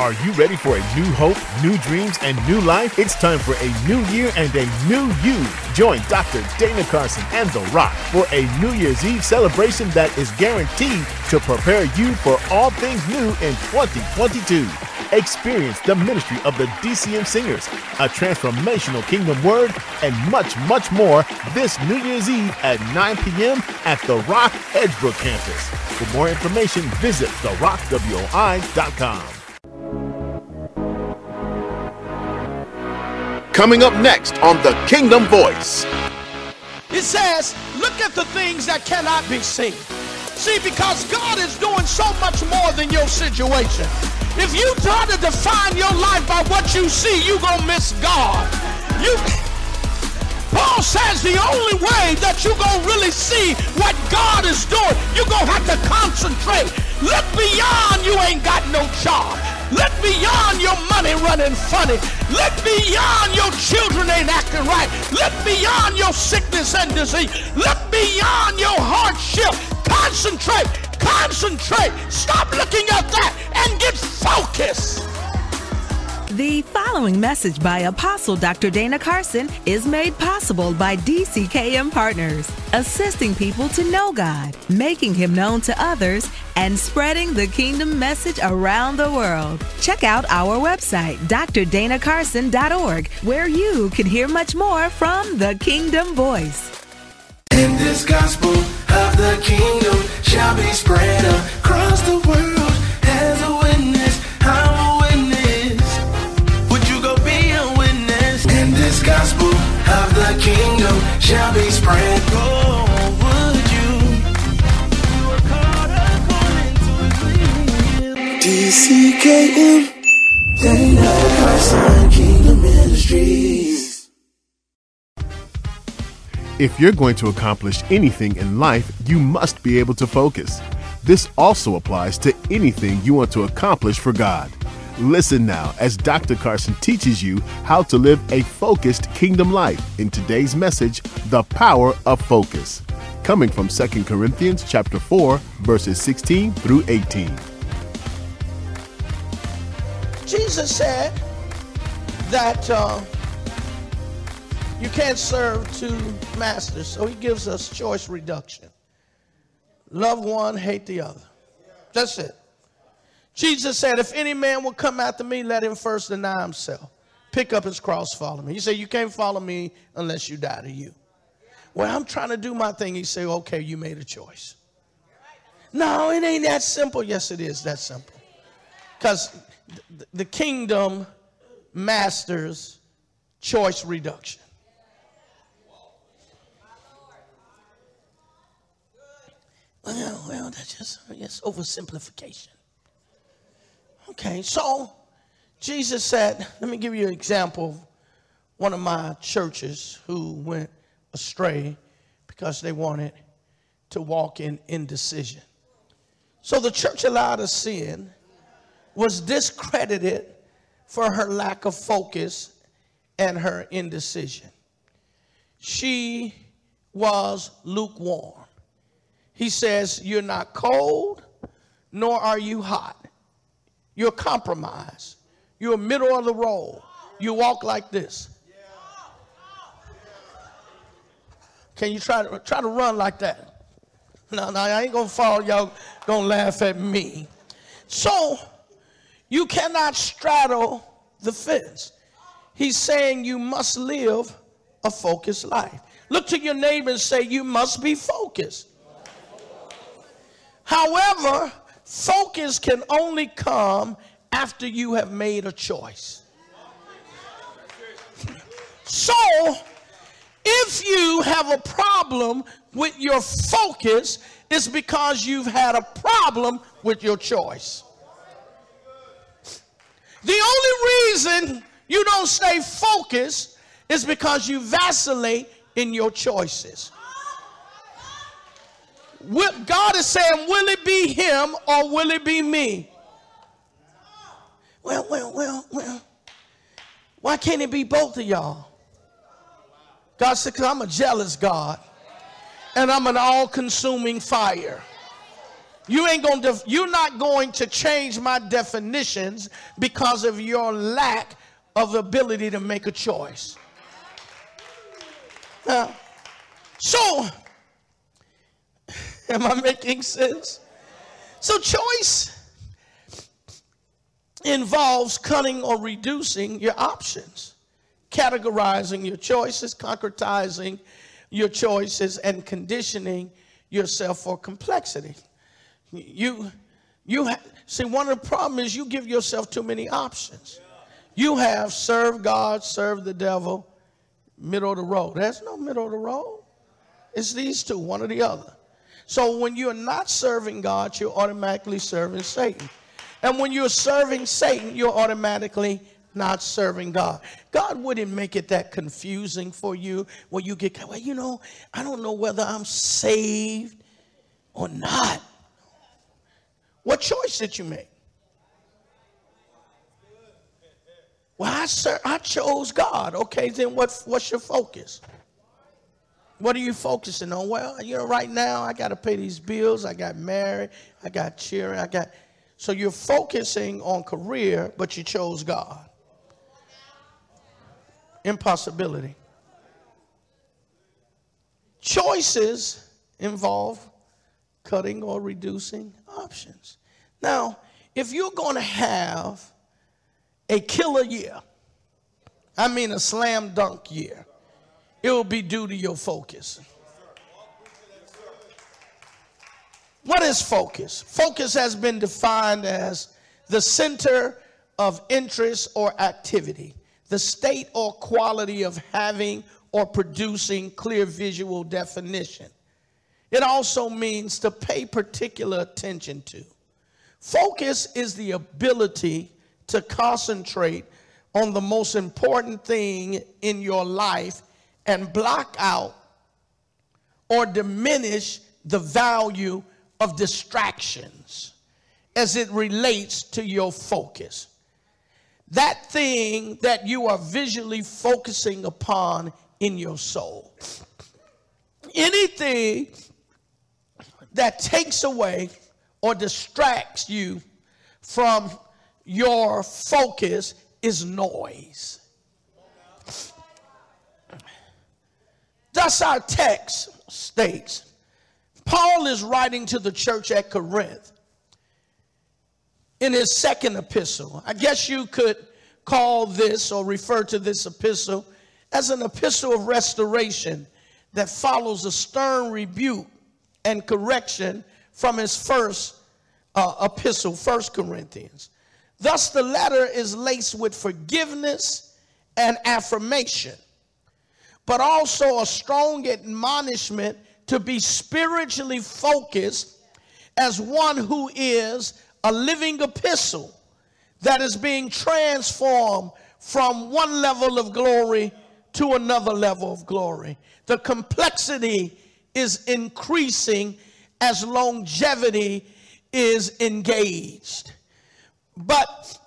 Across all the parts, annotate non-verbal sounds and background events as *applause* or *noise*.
Are you ready for a new hope, new dreams, and new life? It's time for a new year and a new you. Join Dr. Dana Carson and The Rock for a New Year's Eve celebration that is guaranteed to prepare you for all things new in 2022. Experience the ministry of the DCM Singers, a transformational kingdom word, and much, much more this New Year's Eve at 9 p.m. at The Rock Edgebrook campus. For more information, visit therockWI.com. Coming up next on The Kingdom Voice. It says, look at the things that cannot be seen. See, because God is doing so much more than your situation. If you try to define your life by what you see, you're going to miss God. You, *laughs* Paul says the only way that you're going to really see what God is doing, you're going to have to concentrate. Look beyond you ain't got no job. Look beyond your money running funny. Look beyond your children ain't acting right. Look beyond your sickness and disease. Look beyond your hardship. Concentrate. Concentrate. Stop looking at that and get focused. The following message by Apostle Dr. Dana Carson is made possible by DCKM Partners, assisting people to know God, making Him known to others, and spreading the kingdom message around the world. Check out our website, drdanacarson.org, where you can hear much more from the Kingdom Voice. And this gospel of the kingdom shall be spread across the world spread. Oh, would you? DCKM. Kingdom Ministries. If you're going to accomplish anything in life, you must be able to focus. This also applies to anything you want to accomplish for God. Listen now as Dr. Carson teaches you how to live a focused kingdom life in today's message, The Power of Focus, coming from 2 Corinthians chapter 4, verses 16 through 18. Jesus said that uh, you can't serve two masters, so he gives us choice reduction. Love one, hate the other. That's it. Jesus said, if any man will come after me, let him first deny himself. Pick up his cross, follow me. He said, you can't follow me unless you die to you. Well, I'm trying to do my thing. He said, okay, you made a choice. No, it ain't that simple. Yes, it is that simple. Because the kingdom masters choice reduction. Well, well, that's just yes, oversimplification. Okay, so Jesus said, let me give you an example of one of my churches who went astray because they wanted to walk in indecision. So the church of Laodicea was discredited for her lack of focus and her indecision. She was lukewarm. He says, You're not cold, nor are you hot. You're compromised. You're middle of the road. You walk like this. Can you try to try to run like that? No, no, I ain't gonna fall. Y'all gonna laugh at me. So you cannot straddle the fence. He's saying you must live a focused life. Look to your neighbor and say, You must be focused. However, focus can only come after you have made a choice. So, if you have a problem with your focus, it's because you've had a problem with your choice. The only reason you don't stay focused is because you vacillate in your choices. God is saying, will it be him or will it be me? Well, well, well, well. Why can't it be both of y'all? God said, because I'm a jealous God and I'm an all consuming fire. You ain't to you're not going to change my definitions because of your lack of ability to make a choice. Now, so am I making sense? So choice involves cutting or reducing your options, categorizing your choices, concretizing your choices, and conditioning yourself for complexity. You, you ha- see, one of the problems is you give yourself too many options. You have serve God, serve the devil, middle of the road. There's no middle of the road. It's these two, one or the other. So when you're not serving God, you're automatically serving Satan. And when you're serving Satan, you're automatically not serving God. God wouldn't make it that confusing for you when you get, well, you know, I don't know whether I'm saved or not. What choice did you make? Well, I, sir, I chose God. Okay, then what, what's your focus? What are you focusing on? Well, you know, right now I got to pay these bills. I got married. I got children. I got. So you're focusing on career, but you chose God. Impossibility. Choices involve cutting or reducing options. Now, if you're going to have a killer year, I mean a slam dunk year, it will be due to your focus. What is focus? Focus has been defined as the center of interest or activity, the state or quality of having or producing clear visual definition. It also means to pay particular attention to. Focus is the ability to concentrate on the most important thing in your life and block out or diminish the value of distractions as it relates to your focus. That thing that you are visually focusing upon in your soul. Anything that takes away or distracts you from your focus is noise. Thus, our text states Paul is writing to the church at Corinth in his second epistle. I guess you could call this or refer to this epistle as an epistle of restoration that follows a stern rebuke and correction from his first uh, epistle, First Corinthians. Thus, the letter is laced with forgiveness and affirmation but also a strong admonishment to be spiritually focused as one who is a living epistle that is being transformed from one level of glory to another level of glory. The complexity is increasing as longevity is engaged. But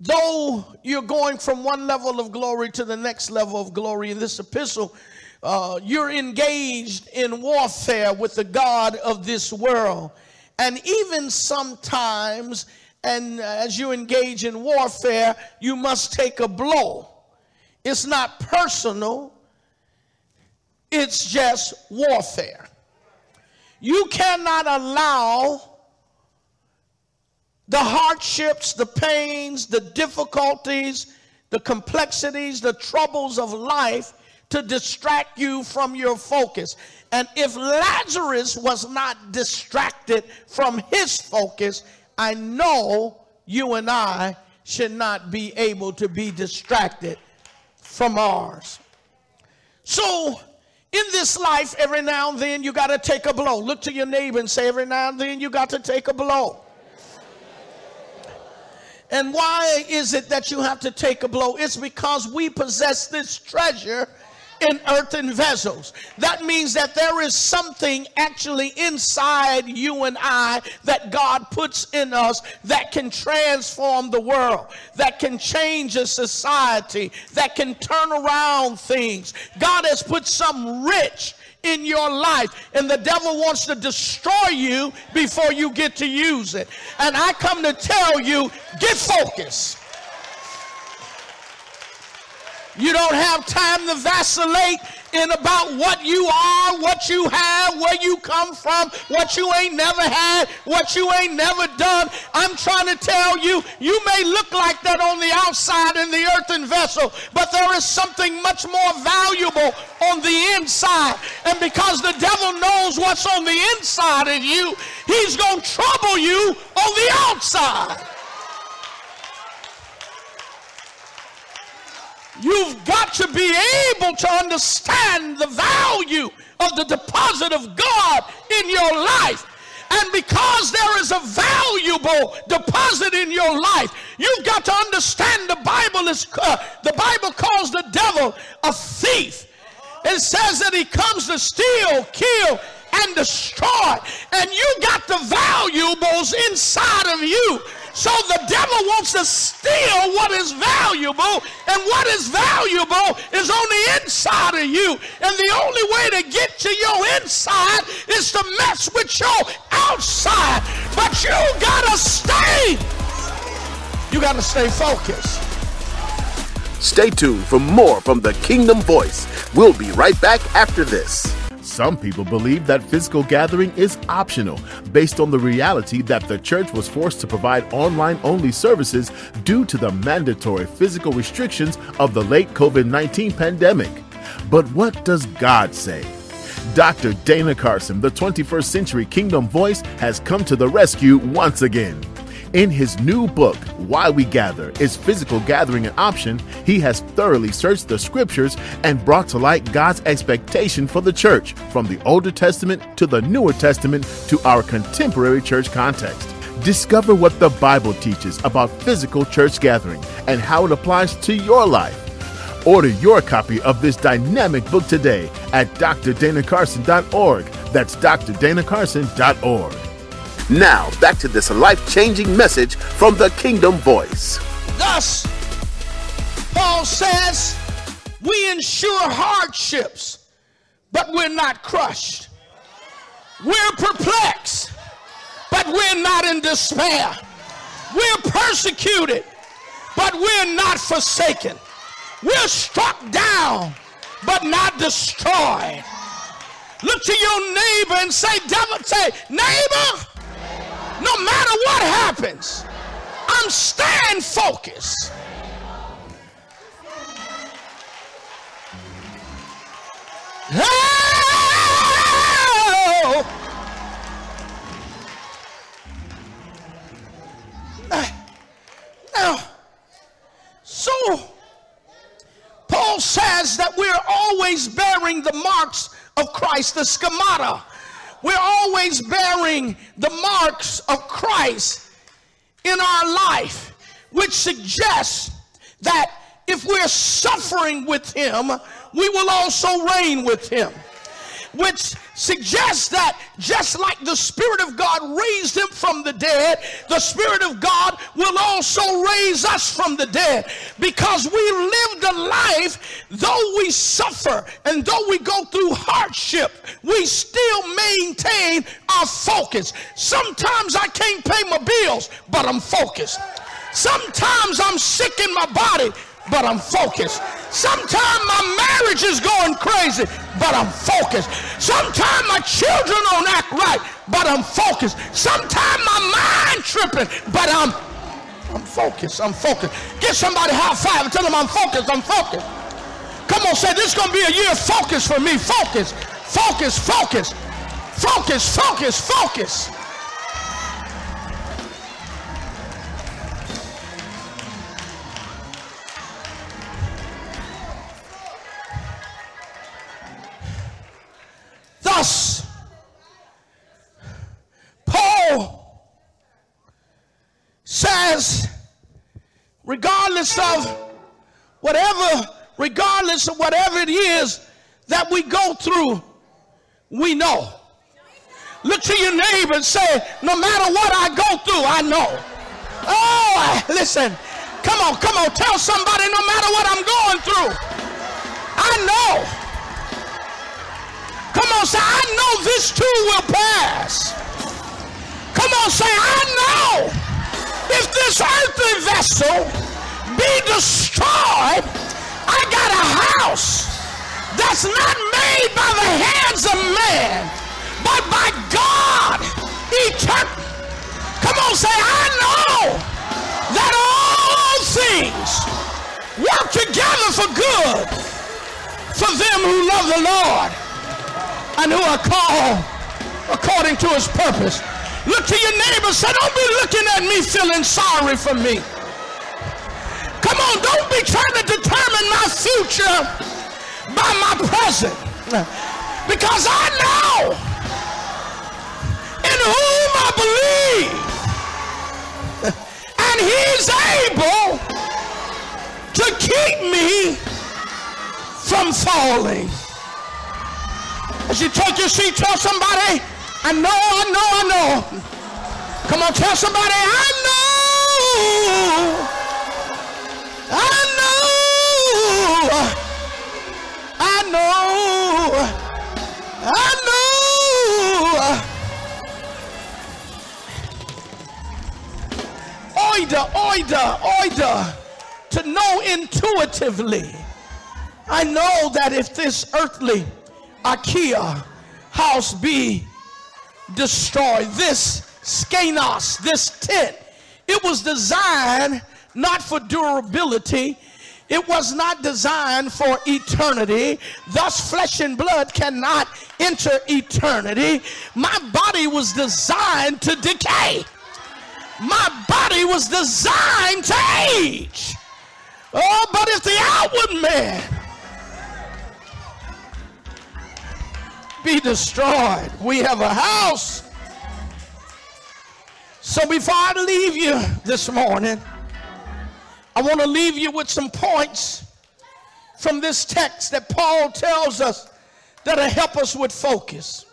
though you're going from one level of glory to the next level of glory in this epistle, uh, you're engaged in warfare with the God of this world. And even sometimes, and as you engage in warfare, you must take a blow. It's not personal, it's just warfare. You cannot allow the hardships, the pains, the difficulties, the complexities, the troubles of life to distract you from your focus. And if Lazarus was not distracted from his focus, I know you and I should not be able to be distracted from ours. So, in this life, every now and then you got to take a blow. Look to your neighbor and say, every now and then you got to take a blow. And why is it that you have to take a blow? It's because we possess this treasure in earthen vessels. That means that there is something actually inside you and I that God puts in us that can transform the world, that can change a society, that can turn around things. God has put some rich in your life, and the devil wants to destroy you before you get to use it. And I come to tell you get focused. You don't have time to vacillate in about what you are, what you have, where you come from, what you ain't never had, what you ain't never done. I'm trying to tell you, you may look like that on the outside in the earthen vessel, but there is something much more valuable on the inside. And because the devil knows what's on the inside of you, he's going to trouble you on the outside. You've got to be able to understand the value of the deposit of God in your life. And because there is a valuable deposit in your life, you've got to understand the Bible is uh, the Bible calls the devil a thief. It says that he comes to steal, kill, and destroy. And you got the valuables inside of you so the devil wants to steal what is valuable, and what is valuable is on the inside of you. And the only way to get to your inside is to mess with your outside. But you gotta stay. You gotta stay focused. Stay tuned for more from the Kingdom Voice. We'll be right back after this. Some people believe that physical gathering is optional based on the reality that the church was forced to provide online only services due to the mandatory physical restrictions of the late COVID 19 pandemic. But what does God say? Dr. Dana Carson, the 21st Century Kingdom Voice, has come to the rescue once again. In his new book, Why We Gather Is Physical Gathering an Option? He has thoroughly searched the scriptures and brought to light God's expectation for the church, from the Older Testament to the Newer Testament to our contemporary church context. Discover what the Bible teaches about physical church gathering and how it applies to your life. Order your copy of this dynamic book today at drdanacarson.org. That's drdanacarson.org. Now, back to this life changing message from the Kingdom Voice. Thus, Paul says, we endure hardships, but we're not crushed. We're perplexed, but we're not in despair. We're persecuted, but we're not forsaken. We're struck down, but not destroyed. Look to your neighbor and say, devil, say, neighbor, no matter what happens, I'm staying focused. Now, so Paul says that we're always bearing the marks of Christ, the stigmata we're always bearing the marks of Christ in our life, which suggests that if we're suffering with Him, we will also reign with Him which suggests that just like the Spirit of God raised him from the dead, the Spirit of God will also raise us from the dead because we lived a life, though we suffer and though we go through hardship, we still maintain our focus. Sometimes I can't pay my bills, but I'm focused. Sometimes I'm sick in my body, but I'm focused. Sometimes my marriage is going crazy, but I'm focused. Sometimes my children don't act right, but I'm focused. Sometimes my mind tripping, but I'm I'm focused. I'm focused. Get somebody high five and tell them I'm focused. I'm focused. Come on, say this is gonna be a year of focus for me. Focus, focus, focus, focus, focus, focus. Regardless of whatever, regardless of whatever it is that we go through, we know. Look to your neighbor and say, no matter what I go through, I know. Oh, *laughs* listen. Come on, come on. Tell somebody no matter what I'm going through, I know. Come on, say, I know this too will pass. Come on, say, I know if this earthly vessel be destroyed, I got a house that's not made by the hands of man, but by God eternal. Come on, say, I know that all things work together for good for them who love the Lord and who are called according to his purpose. Look to your neighbor, say, don't be looking at me feeling sorry for me. Come on, don't be trying to determine my future by my present. Because I know in whom I believe. *laughs* And he's able to keep me from falling. As you take your seat, tell somebody, I know, I know, I know. Come on, tell somebody, I know. I know. I know. I know. Oida, oida, oida. To know intuitively. I know that if this earthly oikia house be destroyed, this skenos, this tent, it was designed not for durability. It was not designed for eternity. Thus, flesh and blood cannot enter eternity. My body was designed to decay. My body was designed to age. Oh, but if the outward man be destroyed, we have a house. So before I leave you this morning, I want to leave you with some points from this text that Paul tells us that'll help us with focus.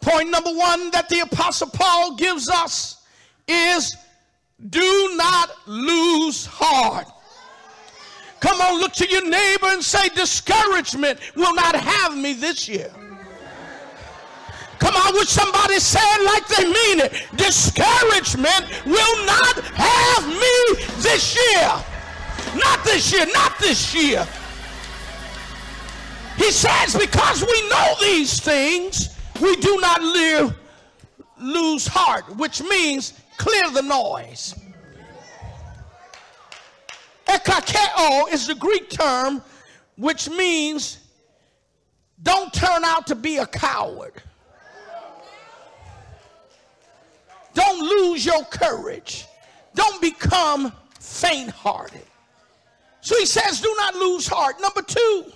Point number one that the Apostle Paul gives us is do not lose heart. Come on, look to your neighbor and say, Discouragement will not have me this year. Come on, would somebody say it like they mean it? Discouragement will not have me this year. Not this year, not this year. He says, because we know these things, we do not live, lose heart, which means clear the noise. Ekakeo is the Greek term which means don't turn out to be a coward. Don't lose your courage. Don't become faint hearted. So he says, do not lose heart. Number two,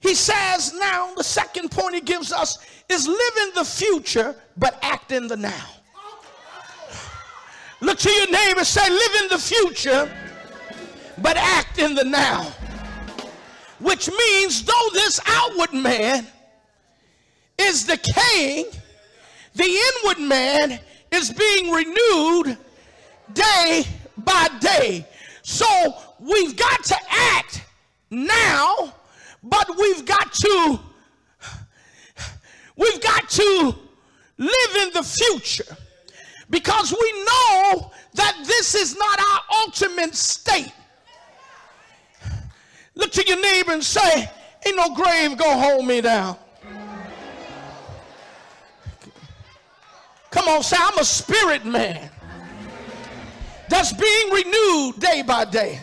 he says now, the second point he gives us is live in the future, but act in the now. Look to your neighbor, say, live in the future, but act in the now. Which means, though this outward man is decaying, the inward man is being renewed day by day. So we've got to act now, but we've got to we've got to live in the future because we know that this is not our ultimate state. Look to your neighbor and say, Ain't no grave gonna hold me down. Come on, say, I'm a spirit man that's being renewed day by day.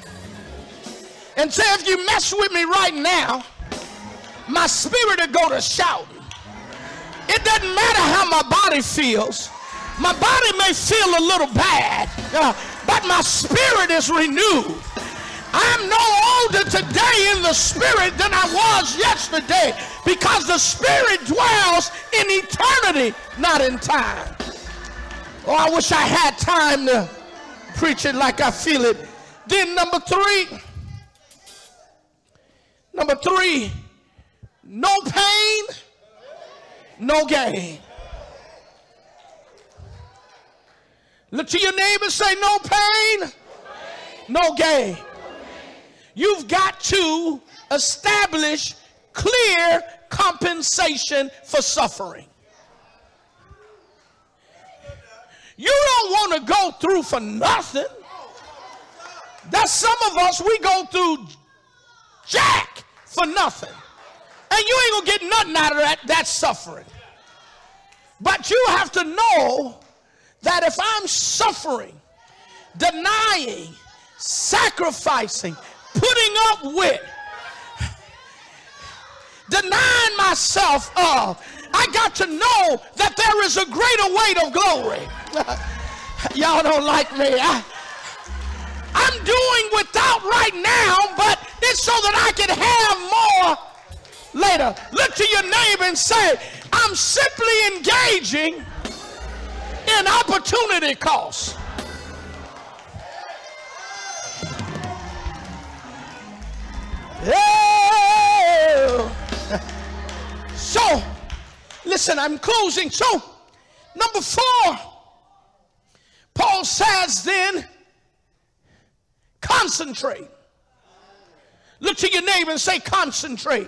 And say, if you mess with me right now, my spirit will go to shouting. It doesn't matter how my body feels. My body may feel a little bad, uh, but my spirit is renewed. I'm no older today in the spirit than I was yesterday because the spirit dwells in eternity, not in time. Oh, I wish I had time to preach it like I feel it. Then, number three, number three, no pain, no gain. Look to your neighbor, say, no pain, no gain. You've got to establish clear compensation for suffering. You don't want to go through for nothing. That's some of us, we go through jack for nothing. And you ain't gonna get nothing out of that, that suffering. But you have to know that if I'm suffering, denying, sacrificing, putting up with, denying myself of, I got to know that there is a greater weight of glory. *laughs* Y'all don't like me. I, I'm doing without right now, but it's so that I can have more later. Look to your neighbor and say, I'm simply engaging in opportunity costs. *laughs* Yeah. So, listen, I'm closing. So, number four, Paul says then, concentrate. Look to your neighbor and say, concentrate.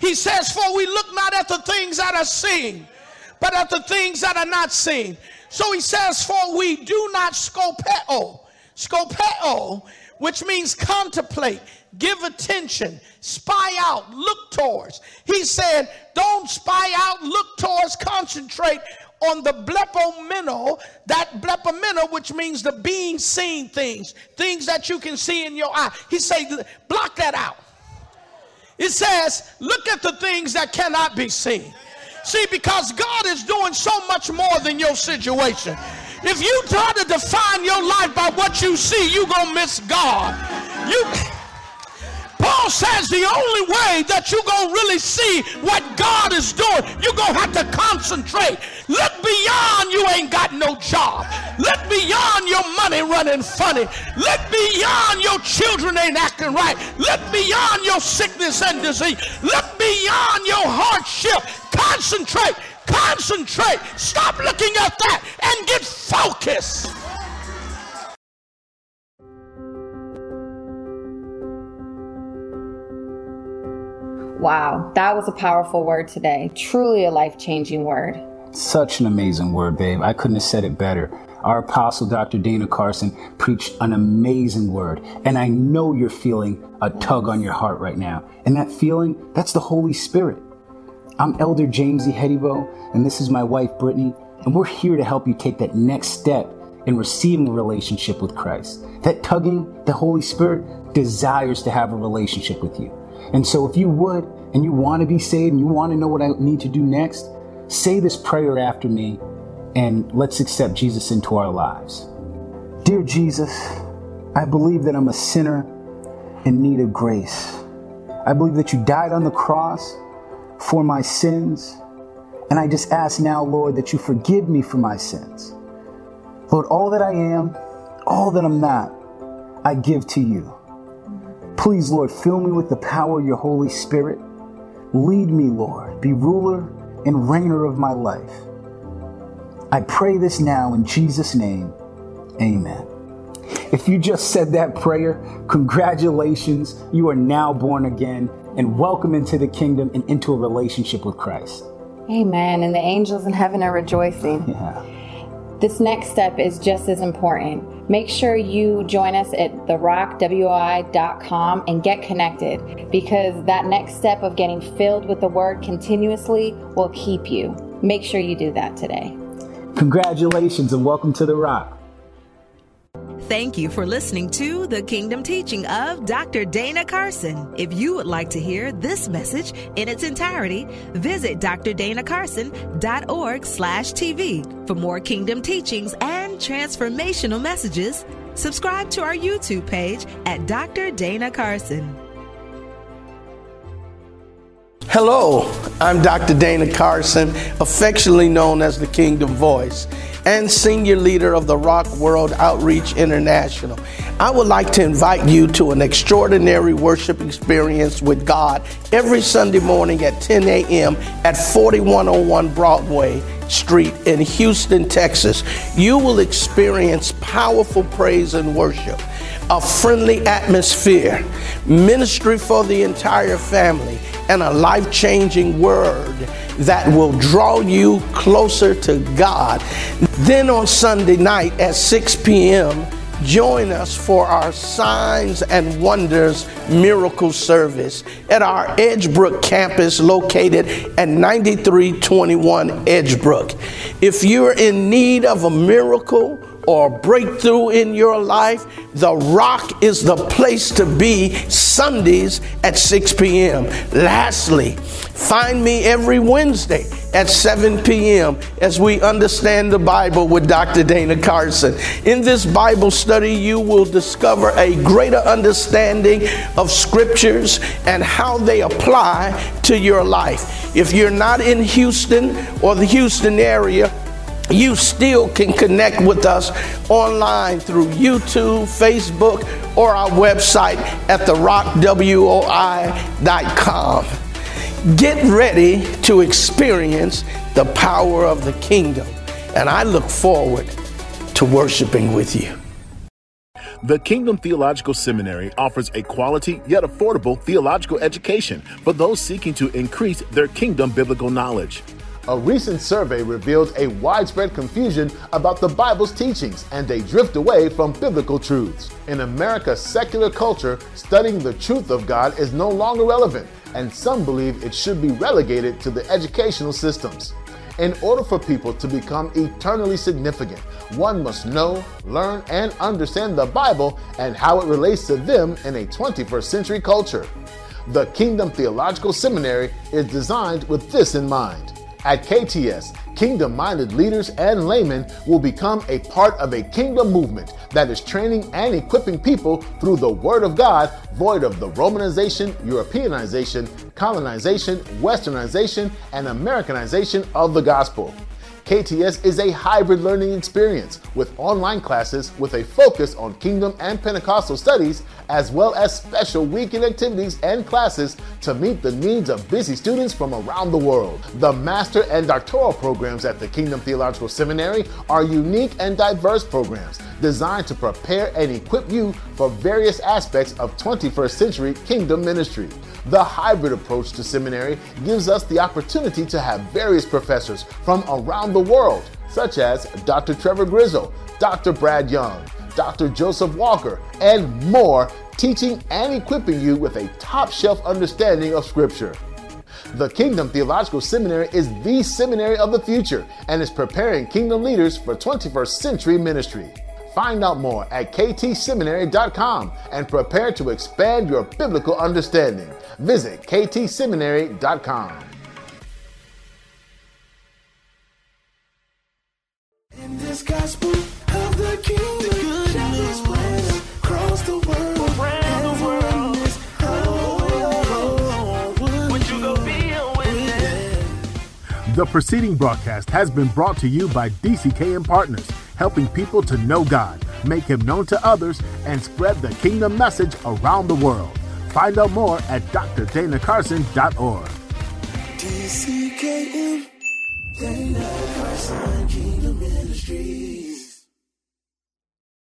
He says, For we look not at the things that are seen, but at the things that are not seen. So he says, For we do not scopeo. Scopeo, which means contemplate, give attention, spy out, look towards. He said, Don't spy out, look towards, concentrate on the blepomeno, that blepomeno, which means the being seen things, things that you can see in your eye. He said, block that out. It says, look at the things that cannot be seen. See, because God is doing so much more than your situation. If you try to define your life by what you see, you're going to miss God. You. Paul says the only way that you're going to really see what God is doing, you're going to have to concentrate. Look beyond you ain't got no job. Look beyond your money running funny. Look beyond your children ain't acting right. Look beyond your sickness and disease. Look beyond your hardship. Concentrate. Concentrate. Stop looking at that and get focused. Wow, that was a powerful word today. Truly a life changing word. Such an amazing word, babe. I couldn't have said it better. Our apostle, Dr. Dana Carson, preached an amazing word. And I know you're feeling a tug on your heart right now. And that feeling, that's the Holy Spirit. I'm Elder James E. Hedivo, and this is my wife, Brittany. And we're here to help you take that next step in receiving a relationship with Christ. That tugging, the Holy Spirit desires to have a relationship with you. And so if you would, and you want to be saved, and you want to know what I need to do next, say this prayer after me, and let's accept Jesus into our lives. Dear Jesus, I believe that I'm a sinner in need of grace. I believe that you died on the cross for my sins. And I just ask now, Lord, that you forgive me for my sins. Lord, all that I am, all that I'm not, I give to you. Please, Lord, fill me with the power of your Holy Spirit. Lead me, Lord. Be ruler and reigner of my life. I pray this now in Jesus' name. Amen. If you just said that prayer, congratulations. You are now born again and welcome into the kingdom and into a relationship with Christ. Amen. And the angels in heaven are rejoicing. *laughs* Yeah. This next step is just as important. Make sure you join us at therockwi.com and get connected because that next step of getting filled with the word continuously will keep you. Make sure you do that today. Congratulations and welcome to The Rock. Thank you for listening to the Kingdom Teaching of Dr. Dana Carson. If you would like to hear this message in its entirety, visit drdanacarson.org slash TV. For more Kingdom teachings and transformational messages, subscribe to our YouTube page at Dr. Dana Carson. Hello, I'm Dr. Dana Carson, affectionately known as the Kingdom Voice. And senior leader of the Rock World Outreach International. I would like to invite you to an extraordinary worship experience with God every Sunday morning at 10 a.m. at 4101 Broadway Street in Houston, Texas. You will experience powerful praise and worship, a friendly atmosphere, ministry for the entire family, and a life changing word that will draw you closer to God. Then on Sunday night at 6 p.m., join us for our Signs and Wonders Miracle Service at our Edgebrook campus located at 9321 Edgebrook. If you're in need of a miracle, or breakthrough in your life, The Rock is the place to be Sundays at 6 p.m. Lastly, find me every Wednesday at 7 p.m. as we understand the Bible with Dr. Dana Carson. In this Bible study, you will discover a greater understanding of scriptures and how they apply to your life. If you're not in Houston or the Houston area, you still can connect with us online through YouTube, Facebook, or our website at therockwoi.com. Get ready to experience the power of the kingdom, and I look forward to worshiping with you. The Kingdom Theological Seminary offers a quality yet affordable theological education for those seeking to increase their kingdom biblical knowledge. A recent survey revealed a widespread confusion about the Bible's teachings and a drift away from biblical truths. In America's secular culture, studying the truth of God is no longer relevant, and some believe it should be relegated to the educational systems. In order for people to become eternally significant, one must know, learn, and understand the Bible and how it relates to them in a 21st century culture. The Kingdom Theological Seminary is designed with this in mind. At KTS, kingdom minded leaders and laymen will become a part of a kingdom movement that is training and equipping people through the Word of God, void of the Romanization, Europeanization, colonization, westernization, and Americanization of the gospel. KTS is a hybrid learning experience with online classes with a focus on kingdom and Pentecostal studies, as well as special weekend activities and classes to meet the needs of busy students from around the world. The master and doctoral programs at the Kingdom Theological Seminary are unique and diverse programs designed to prepare and equip you for various aspects of 21st century kingdom ministry. The hybrid approach to seminary gives us the opportunity to have various professors from around the world, such as Dr. Trevor Grizzle, Dr. Brad Young, Dr. Joseph Walker, and more, teaching and equipping you with a top shelf understanding of Scripture. The Kingdom Theological Seminary is the seminary of the future and is preparing kingdom leaders for 21st century ministry. Find out more at ktseminary.com and prepare to expand your biblical understanding. Visit ktseminary.com. In this gospel The preceding broadcast has been brought to you by DCKM Partners, helping people to know God, make Him known to others, and spread the kingdom message around the world. Find out more at drdanacarson.org. DCKM, Dana Carson Kingdom Ministries.